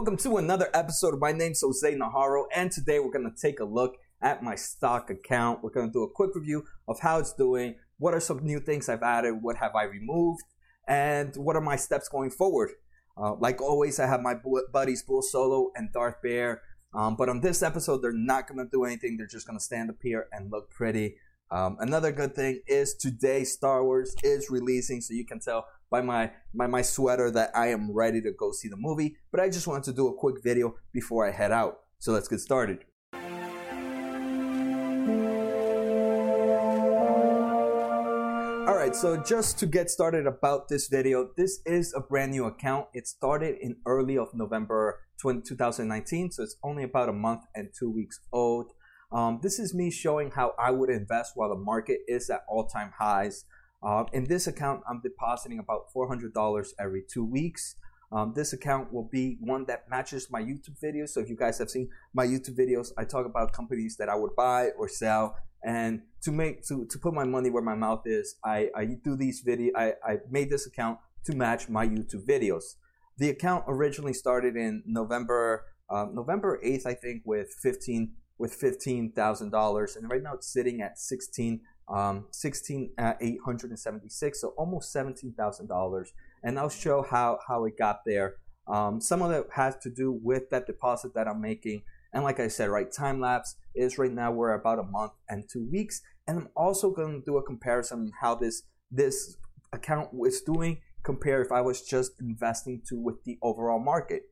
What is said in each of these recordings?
welcome to another episode My Name's Jose Najarro, and today we're going to take a look at my stock account. We're going to do a quick review of how it's doing, what are some new things I've added, what have I removed, and what are my steps going forward. Uh, like always, I have my buddies Bull Solo and Darth Bear, um, but on this episode, they're not going to do anything. They're just going to stand up here and look pretty. Um, another good thing is today Star Wars is releasing, so you can tell by my by my sweater that I am ready to go see the movie. But I just wanted to do a quick video before I head out. So let's get started. Alright, so just to get started about this video, this is a brand new account. It started in early of November 20, 2019, so it's only about a month and two weeks old. Um, this is me showing how I would invest while the market is at all-time highs. Um, in this account, I'm depositing about $400 every two weeks. Um, this account will be one that matches my YouTube videos. So if you guys have seen my YouTube videos, I talk about companies that I would buy or sell. And to make to, to put my money where my mouth is, I, I do these video. I, I made this account to match my YouTube videos. The account originally started in November um, November 8th, I think, with 15 with fifteen thousand dollars, and right now it's sitting at sixteen um, 16 uh, 876 so almost $17000 and i'll show how how it got there. Um, some of it has to do with that deposit that i'm making. And like i said right time lapse is right now we're about a month and two weeks. And i'm also going to do a comparison how this this account is doing compare if i was just investing to with the overall market.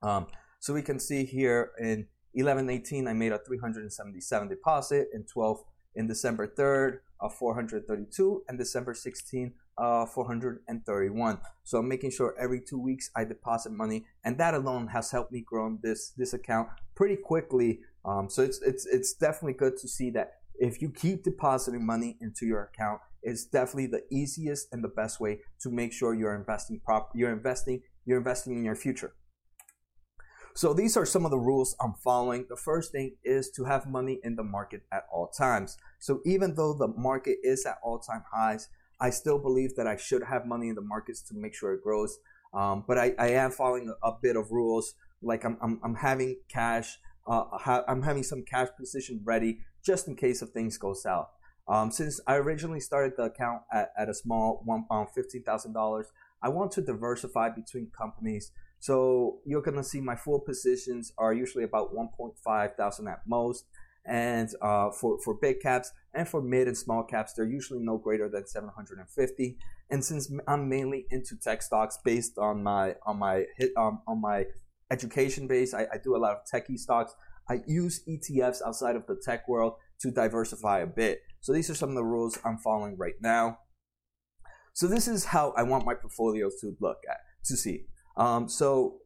Um, so we can see here in 1118 i made a 377 deposit. In 12 in December 3rd of 432 and December 16 uh, 431 so i'm making sure every two weeks i deposit money. And that alone has helped me grow this this account pretty quickly. Um, so it's it's it's definitely good to see that if you keep depositing money into your account it's definitely the easiest and the best way to make sure you're investing prop you're investing you're investing in your future so these are some of the rules I'm following. The first thing is to have money in the market at all times. So even though the market is at all time highs, I still believe that I should have money in the markets to make sure it grows. Um, but I, I, am following a, bit of rules. Like I'm, I'm, I'm having cash, uh, ha- I'm having some cash position ready just in case if things go south. Um, since I originally started the account at, at a small one um, fifteen thousand dollars, I want to diversify between companies so you're gonna see my full positions are usually about 1.5 thousand at most, and uh, for for big caps and for mid and small caps, they're usually no greater than 750. And since I'm mainly into tech stocks based on my on my um, on my education base, I, I do a lot of techie stocks. I use ETFs outside of the tech world to diversify a bit. So these are some of the rules I'm following right now. So this is how I want my portfolios to look at to see. Um, so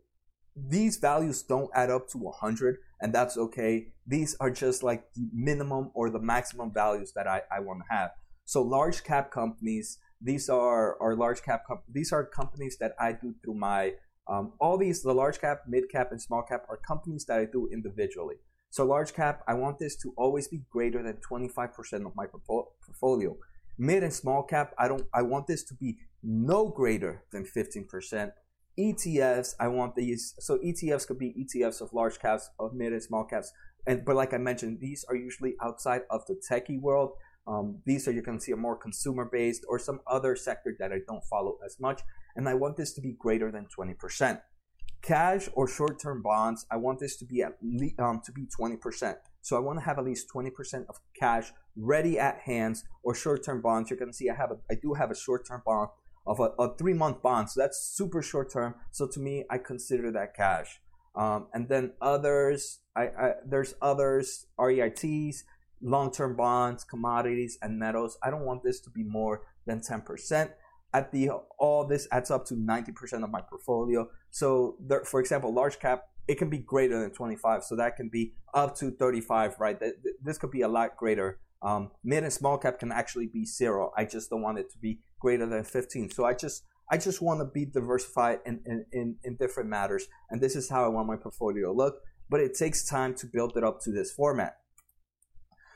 these values don't add up to 100 and that's okay. These are just like the minimum or the maximum values that I, I want to have. So large cap companies, these are, are large cap, com- these are companies that I do through my, um, all these, the large cap, mid cap, and small cap are companies that I do individually. So large cap, I want this to always be greater than 25% of my portfolio. Mid and small cap, I don't, I want this to be no greater than 15%. ETFs, I want these. So ETFs could be ETFs of large caps, of mid and small caps. And but like I mentioned, these are usually outside of the techie world. Um, these are you can see a more consumer based or some other sector that I don't follow as much. And I want this to be greater than 20%. Cash or short term bonds, I want this to be at least um, to be 20%. So I want to have at least 20% of cash ready at hands or short term bonds. You're going to see I have a I do have a short term bond of a, a three month bond. So that's super short term. So to me, I consider that cash. Um, and then others, I, I, there's others, REITs, long term bonds, commodities, and metals. I don't want this to be more than 10%. At the all this adds up to 90% of my portfolio. So there, for example, large cap, it can be greater than 25. So that can be up to 35, right? This could be a lot greater. Um, mid and small cap can actually be zero. I just don't want it to be greater than 15. So I just I just want to be diversified in, in, in, in different matters. And this is how I want my portfolio to look. But it takes time to build it up to this format.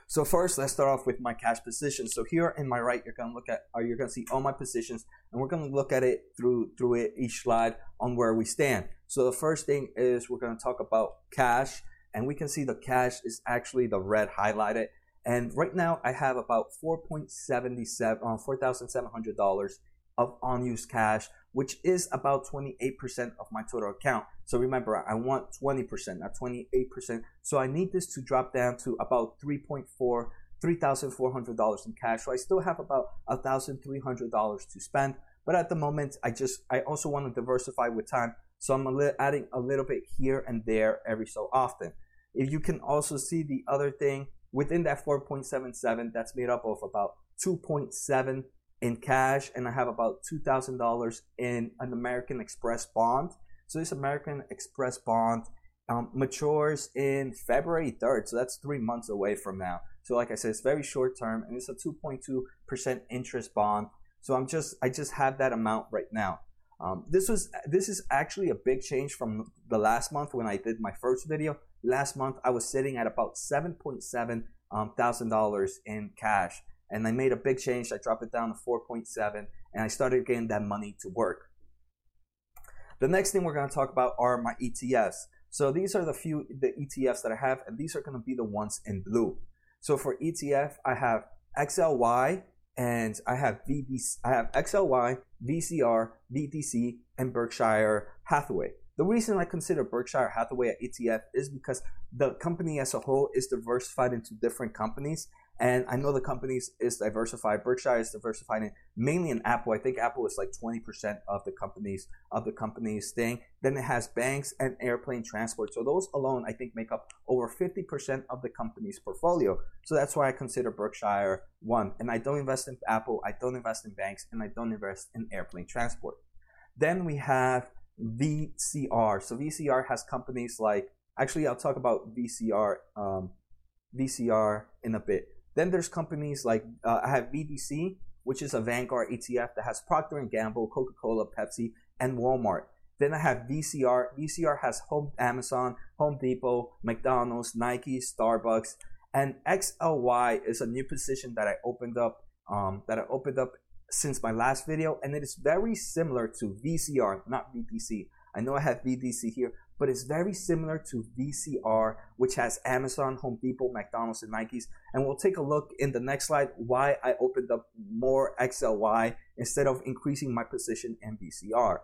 So first, let's start off with my cash position. So here in my right, you're gonna look at, or you're gonna see all my positions, and we're gonna look at it through through it each slide on where we stand. So the first thing is we're gonna talk about cash, and we can see the cash is actually the red highlighted. And right now, I have about 4.77, uh, $4,700 of unused cash, which is about 28% of my total account. So remember, I want 20%, not 28%. So I need this to drop down to about 3.4, $3,400 in cash. So I still have about $1,300 to spend. But at the moment, I just, I also want to diversify with time. So I'm a li- adding a little bit here and there every so often. If you can also see the other thing within that 4.77, that's made up of about 2.7 in cash and I have about $2,000 in an American Express bond. So this American Express bond um, matures in February 3rd. So that's three months away from now. So like I said, it's very short term and it's a 2.2% interest bond. So I'm just, I just have that amount right now. Um, this was, this is actually a big change from the last month when I did my first video. Last month, I was sitting at about 7.7 um, thousand dollars in cash and I made a big change. I dropped it down to 4.7 and I started getting that money to work. The next thing we're going to talk about are my ETFs. So these are the few the ETFs that I have and these are going to be the ones in blue. So for ETF, I have XLY and I have VDC, I have XLY, VCR, VDC, and Berkshire Hathaway. The reason I consider Berkshire Hathaway an ETF is because the company as a whole is diversified into different companies and I know the companies is diversified. Berkshire is diversified in mainly in Apple. I think Apple is like 20% of the companies of the company's thing. Then it has banks and airplane transport. So those alone I think make up over 50% of the company's portfolio. So that's why I consider Berkshire one. And I don't invest in Apple, I don't invest in banks, and I don't invest in airplane transport. Then we have VCR. So VCR has companies like actually I'll talk about VCR um, VCR in a bit. Then there's companies like uh, I have VDC, which is a Vanguard ETF that has Procter and Gamble, Coca-Cola, Pepsi, and Walmart. Then I have VCR. VCR has Home, Amazon, Home Depot, McDonald's, Nike, Starbucks, and XLY is a new position that I opened up. Um, that I opened up since my last video, and it is very similar to VCR, not VDC. I know I have VDC here, but it's very similar to VCR, which has Amazon, Home Depot, McDonald's, and Nikes. And we'll take a look in the next slide why I opened up more XLY instead of increasing my position in VCR.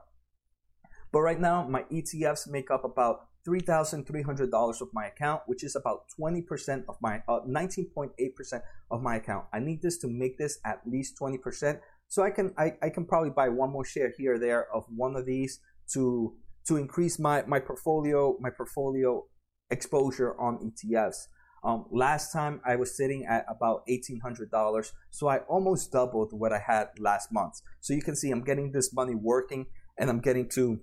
But right now, my ETFs make up about $3,300 of my account, which is about 20% of my, uh, 19.8% of my account. I need this to make this at least 20%. So I can, I, I can probably buy one more share here or there of one of these to to increase my, my portfolio my portfolio exposure on ETFs. Um, last time I was sitting at about $1,800, so I almost doubled what I had last month. So you can see I'm getting this money working, and I'm getting to,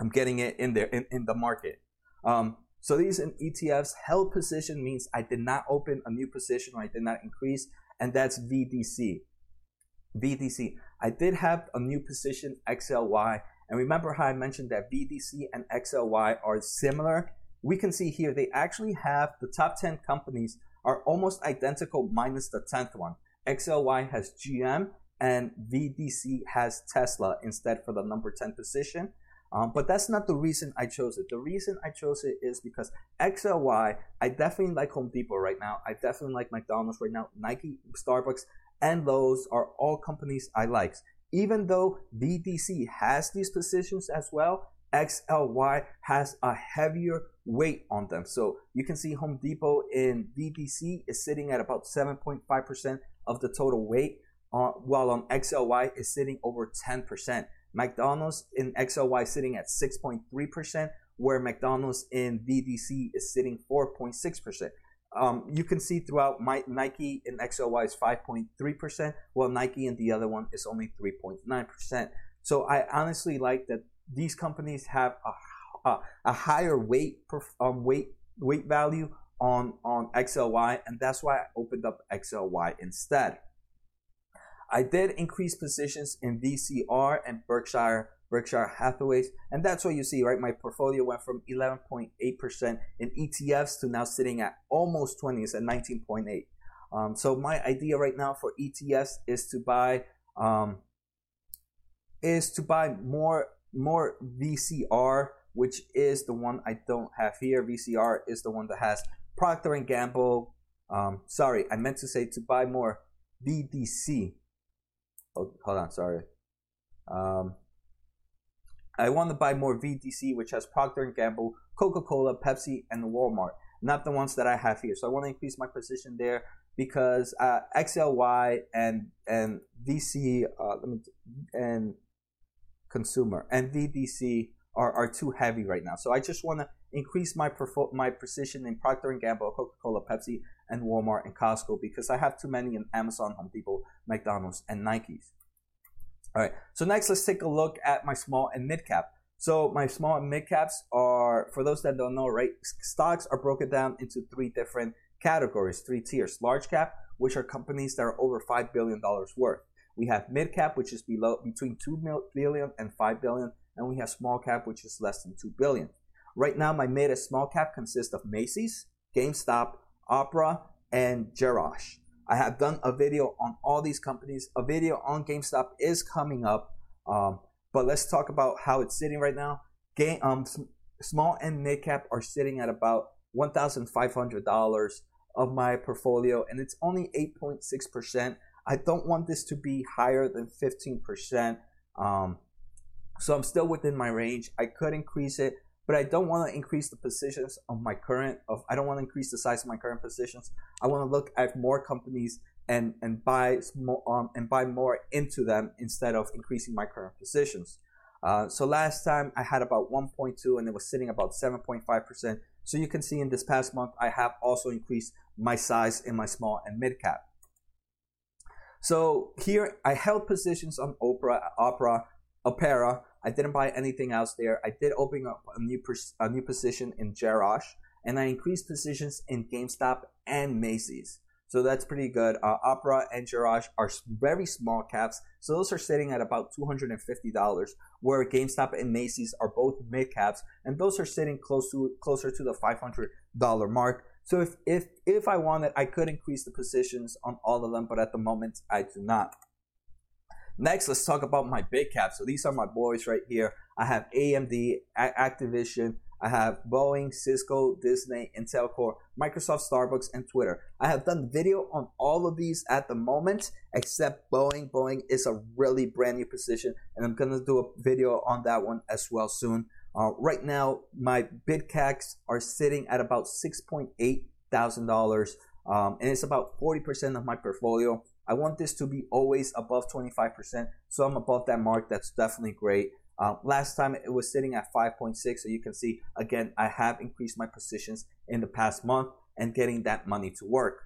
I'm getting it in there in, in the market. Um, so these in ETFs held position means I did not open a new position or I did not increase, and that's VDC. VDC. I did have a new position XLY and remember how I mentioned that VDC and XLY are similar? We can see here they actually have the top 10 companies are almost identical minus the 10th one. XLY has GM and VDC has Tesla instead for the number 10 position. Um, but that's not the reason I chose it. The reason I chose it is because XLY, I definitely like Home Depot right now. I definitely like McDonald's right now. Nike, Starbucks, and Lowe's are all companies I like even though VDC has these positions as well, XLY has a heavier weight on them. So you can see Home Depot in VDC is sitting at about 7.5% of the total weight, uh, while on XLY is sitting over 10%. McDonald's in XLY sitting at 6.3%, where McDonald's in VDC is sitting 4.6%. Um, you can see throughout Nike and XLY is 5.3%, while Nike and the other one is only 3.9%. So I honestly like that these companies have a, higher um, weight weight value on on XLY, and that's why I opened up XLY instead. I did increase positions in VCR and Berkshire Berkshire Hathaways. And that's what you see, right? My portfolio went from 11.8% in ETFs to now sitting at almost 20, it's at 19.8. Um, so my idea right now for ETFs is to buy um, is to buy more more VCR, which is the one I don't have here. VCR is the one that has Procter and Gamble. Um, sorry, I meant to say to buy more VDC. Oh, hold on, sorry. I want to buy more VDC, which has Procter and Gamble, Coca-Cola, Pepsi, and Walmart. Not the ones that I have here. So I want to increase my position there because uh, XLY and and VC uh, and consumer and VDC are, are too heavy right now. So I just want to increase my perfo- my precision in Procter and Gamble, Coca-Cola, Pepsi, and Walmart and Costco because I have too many in Amazon, Home Depot, McDonald's, and Nikes. All right. So next, let's take a look at my small and mid cap. So my small and mid caps are, for those that don't know, right? Stocks are broken down into three different categories, three tiers. Large cap, which are companies that are over five billion dollars worth. We have mid cap, which is below between two billion and five billion, and we have small cap, which is less than two billion. Right now, my mid and small cap consist of Macy's, GameStop, Opera, and Jerash. I have done a video on all these companies. A video on GameStop is coming up, um, but let's talk about how it's sitting right now. Game, um, small and mid cap are sitting at about one thousand five hundred dollars of my portfolio, and it's only eight point six percent. I don't want this to be higher than fifteen percent. Um, so I'm still within my range. I could increase it, but I don't want to increase the positions of my current of I don't want to increase the size of my current positions. I want to look at more companies and and buy more um, and buy more into them instead of increasing my current positions. Uh, so last time I had about 1.2 and it was sitting about 7.5 percent. So you can see in this past month I have also increased my size in my small and mid cap. So here I held positions on Opera, Opera, Opera, I didn't buy anything else there. I did open up a new pers- a new position in Jerash, and I increased positions in GameStop and Macy's. So that's pretty good. Uh, Opera and Jerash are very small caps, so those are sitting at about two hundred and fifty dollars. Where GameStop and Macy's are both mid caps, and those are sitting close to closer to the five hundred dollar mark. So if if if I wanted, I could increase the positions on all of them, but at the moment I do not. Next, let's talk about my big caps. So these are my boys right here. I have AMD, Activision, I have Boeing, Cisco, Disney, Intel Core, Microsoft, Starbucks, and Twitter. I have done video on all of these at the moment, except Boeing. Boeing is a really brand new position, and I'm gonna do a video on that one as well soon. Uh, right now, my bid caps are sitting at about six point eight thousand dollars, um, and it's about forty percent of my portfolio. I want this to be always above 25%. So I'm above that mark. That's definitely great. Uh, last time it was sitting at 5.6. So you can see, again, I have increased my positions in the past month and getting that money to work.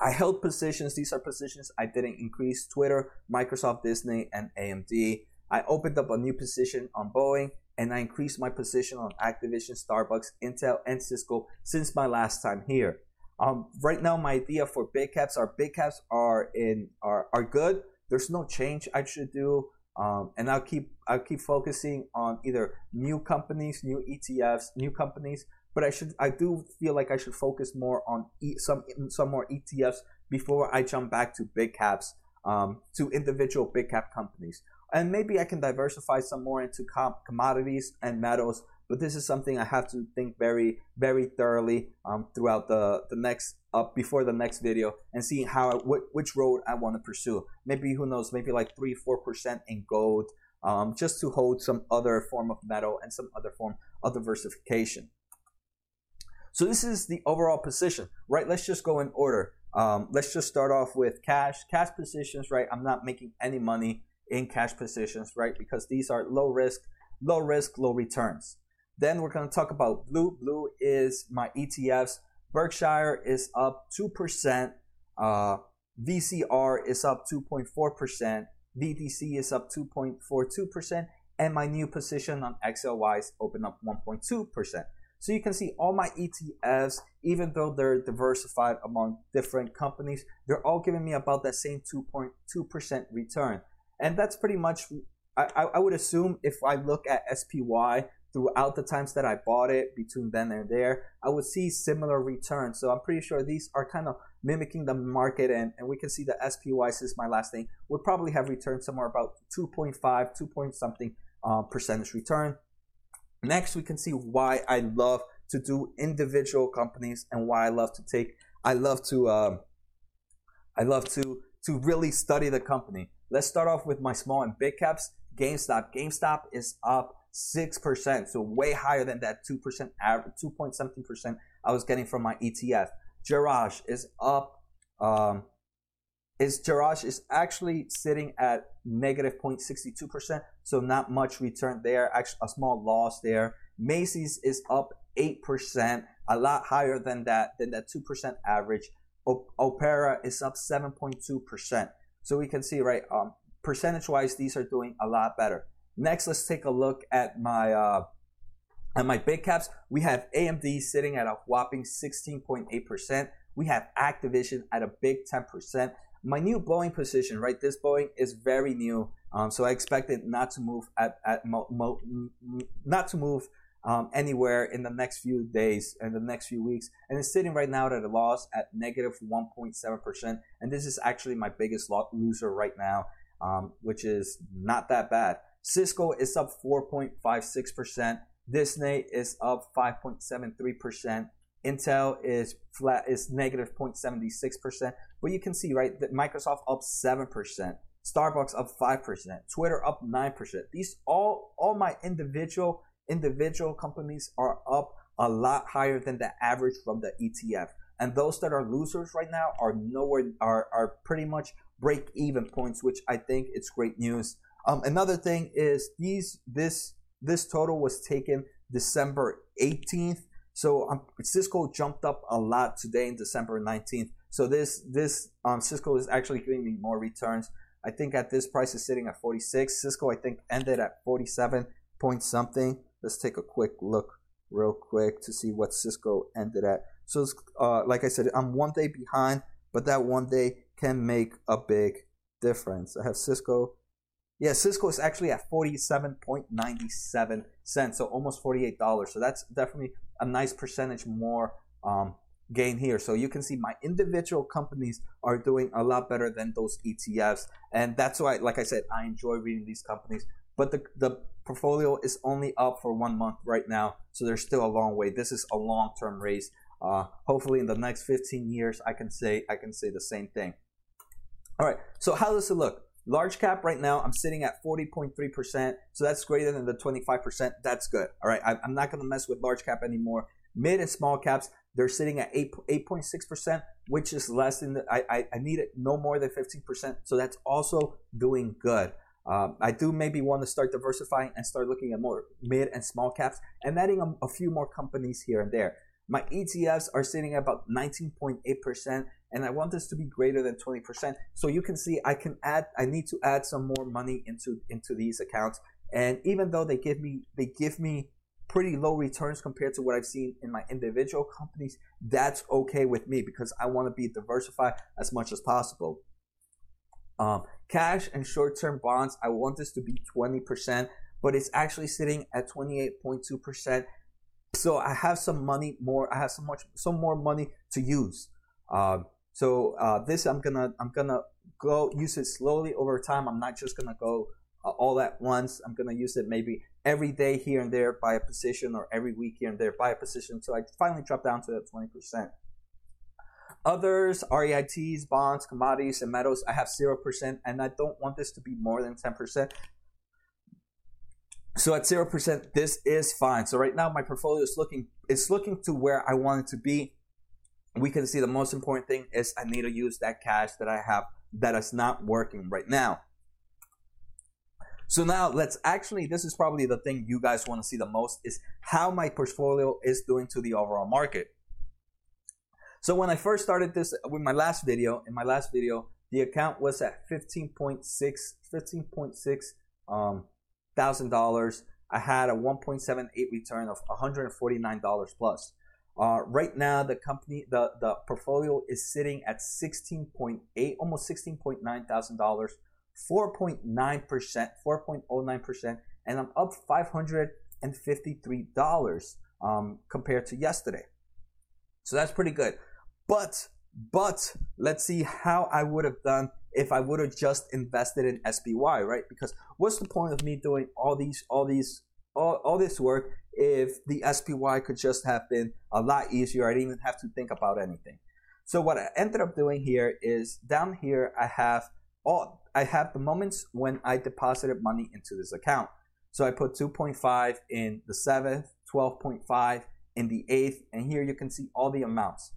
I held positions. These are positions I didn't increase Twitter, Microsoft, Disney, and AMD. I opened up a new position on Boeing and I increased my position on Activision, Starbucks, Intel, and Cisco since my last time here. Um, right now, my idea for big caps are big caps are in are, are good. There's no change I should do, um, and I'll keep I'll keep focusing on either new companies, new ETFs, new companies. But I should I do feel like I should focus more on e- some some more ETFs before I jump back to big caps, um, to individual big cap companies, and maybe I can diversify some more into com- commodities and metals but this is something I have to think very, very thoroughly um, throughout the, the next up uh, before the next video and see how I, wh- which road I want to pursue. Maybe who knows, maybe like three, four percent in gold, um, just to hold some other form of metal and some other form of diversification. So this is the overall position, right? Let's just go in order. Um, let's just start off with cash. Cash positions, right? I'm not making any money in cash positions, right? Because these are low risk, low risk, low returns. Then we're going to talk about blue. Blue is my ETFs. Berkshire is up 2%. Uh, VCR is up 2.4%. VDC is up 2.42%. And my new position on XLY is open up 1.2%. So you can see all my ETFs, even though they're diversified among different companies, they're all giving me about that same 2.2% return. And that's pretty much I, I would assume if I look at SPY throughout the times that I bought it between then and there, I would see similar returns. So I'm pretty sure these are kind of mimicking the market and, and we can see the SPY since my last thing would probably have returned somewhere about 2.5, 2 point something uh, percentage return. Next, we can see why I love to do individual companies and why I love to take, I love to, um, I love to, to really study the company. Let's start off with my small and big caps. GameStop. GameStop is up 6%, so way higher than that 2% average, 2 point something percent I was getting from my ETF. Jerash is up, um, is Jerash is actually sitting at negative 0.62%, so not much return there, actually a small loss there. Macy's is up 8%, a lot higher than that, than that 2% average. O- Opera is up 7.2%. So we can see, right, um, percentage wise, these are doing a lot better. Next, let's take a look at my uh, at my big caps. We have AMD sitting at a whopping 16.8%. We have Activision at a big 10%. My new Boeing position, right? This Boeing is very new, um, so I expect it not to move at at mo- mo- not to move um, anywhere in the next few days and the next few weeks. And it's sitting right now at a loss at negative 1.7%. And this is actually my biggest loser right now, um, which is not that bad. Cisco is up 4.56%. Disney is up 5.73%. Intel is flat, is negative 0.76%. But you can see, right, that Microsoft up 7%. Starbucks up 5%. Twitter up 9%. These all, all my individual individual companies are up a lot higher than the average from the ETF. And those that are losers right now are nowhere are are pretty much break even points, which I think it's great news. Um, another thing is these this this total was taken December 18th. So um, Cisco jumped up a lot today in December 19th. So this this um, Cisco is actually giving me more returns. I think at this price is sitting at 46. Cisco I think ended at 47 point something. Let's take a quick look real quick to see what Cisco ended at. So, uh, like I said, I'm one day behind, but that one day can make a big difference. I have Cisco. Yeah, Cisco is actually at 47.97 cents, so almost $48. So that's definitely a nice percentage more um, gain here. So you can see my individual companies are doing a lot better than those ETFs. And that's why, like I said, I enjoy reading these companies but the, the portfolio is only up for one month right now, so there's still a long way. This is a long term race. Uh, hopefully, in the next 15 years, I can say I can say the same thing. All right, so how does it look? Large cap right now, I'm sitting at 40.3%, so that's greater than the 25%. That's good. All right, I'm not going to mess with large cap anymore. Mid and small caps, they're sitting at 8, 8.6%, which is less than the, I, I, I need it no more than 15%, so that's also doing good. Um, I do maybe want to start diversifying and start looking at more mid and small caps and adding a, a few more companies here and there. My ETFs are sitting at about 19.8%, and I want this to be greater than 20%. So you can see I can add, I need to add some more money into, into these accounts. And even though they give me, they give me pretty low returns compared to what I've seen in my individual companies, that's okay with me because I want to be diversified as much as possible. Um, cash and short-term bonds, I want this to be 20%, but it's actually sitting at 28.2%. So I have some money more. I have so much, some more money to use. Uh, so uh, this I'm gonna, I'm gonna go use it slowly over time. I'm not just gonna go uh, all at once. I'm gonna use it maybe every day here and there by a position, or every week here and there by a position, until I finally drop down to that 20%. Others, REITs, bonds, commodities, and metals, I have 0%, and I don't want this to be more than 10%. So at 0%, this is fine. So right now my portfolio is looking, it's looking to where I want it to be. We can see the most important thing is I need to use that cash that I have that is not working right now. So now let's actually, this is probably the thing you guys want to see the most is how my portfolio is doing to the overall market. So when I first started this with my last video, in my last video, the account was at 15.6, 15.6 um, thousand dollars. I had a 1.78 return of $149 plus. Uh, right now, the company, the, the portfolio is sitting at 16.8, almost 16.9 thousand dollars 4.9%, 4.09%, and I'm up $553 um, compared to yesterday. So that's pretty good. But, but let's see how I would have done if I would have just invested in SPY, right? Because what's the point of me doing all these, all these, all, all this work if the SPY could just have been a lot easier? I didn't even have to think about anything. So what I ended up doing here is down here I have all I have the moments when I deposited money into this account. So I put 2.5 in the seventh, 12.5 in the eighth, and here you can see all the amounts.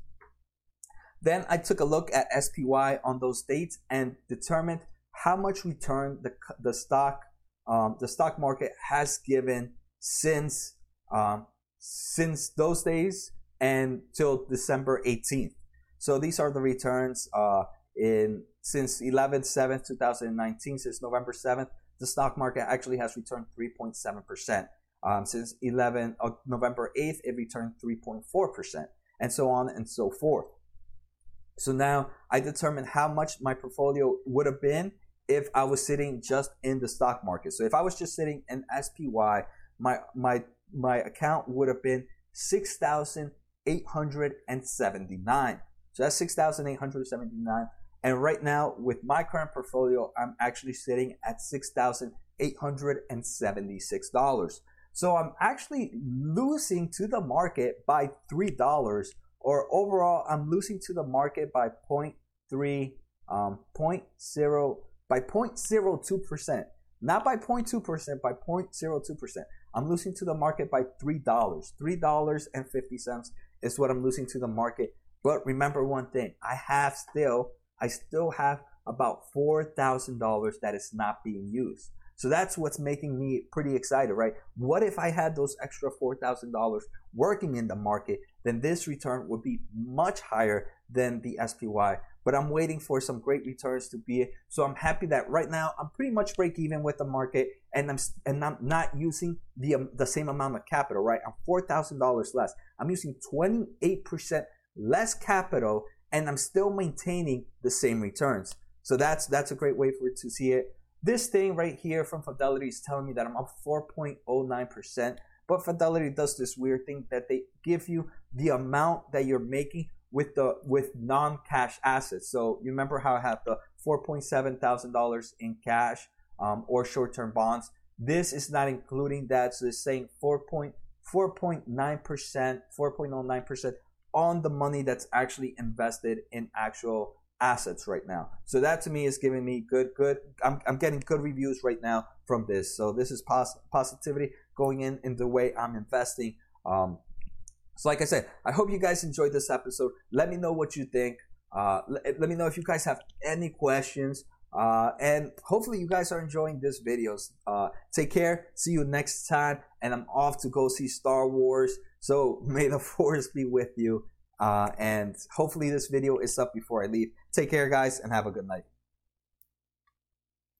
Then I took a look at SPY on those dates and determined how much return the, the stock um, the stock market has given since um, since those days and till December 18th. So these are the returns uh, in since 11 7 2019 since November 7th the stock market actually has returned 3.7 percent. Um, since 11 uh, November 8th, it returned 3.4 percent, and so on and so forth. So now I determine how much my portfolio would have been if I was sitting just in the stock market. So if I was just sitting in SPY, my my my account would have been six thousand eight hundred and seventy nine. So that's six thousand eight hundred seventy nine. And right now, with my current portfolio, I'm actually sitting at six thousand eight hundred and seventy six dollars. So I'm actually losing to the market by three dollars or overall, I'm losing to the market by 0.3, um, 0.0, by 0.02%, not by 0.2%, by 0.02%. I'm losing to the market by $3. $3.50 is what I'm losing to the market. But remember one thing, I have still, I still have about $4,000 that is not being used. So that's what's making me pretty excited, right? What if I had those extra $4,000 working in the market? Then this return would be much higher than the SPY. But I'm waiting for some great returns to be. So I'm happy that right now I'm pretty much break even with the market, and I'm and I'm not using the um, the same amount of capital, right? I'm four thousand dollars less. I'm using 28 percent less capital, and I'm still maintaining the same returns. So that's that's a great way for it to see it. This thing right here from Fidelity is telling me that I'm up 4.09%. But Fidelity does this weird thing that they give you the amount that you're making with the with non-cash assets. So you remember how I have the 4.7 thousand dollars in cash um, or short-term bonds. This is not including that. So it's saying 4.4.9%, 4.09% on the money that's actually invested in actual assets right now. So that to me is giving me good, good. I'm, I'm getting good reviews right now from this. So this is pos- positivity going in in the way I'm investing. Um, so like I said, I hope you guys enjoyed this episode. Let me know what you think. Uh, let, let me know if you guys have any questions. Uh, and hopefully you guys are enjoying this videos. Uh, take care. See you next time. And I'm off to go see Star Wars. So may the force be with you. Uh, and hopefully this video is up before I leave. Take care, guys, and have a good night.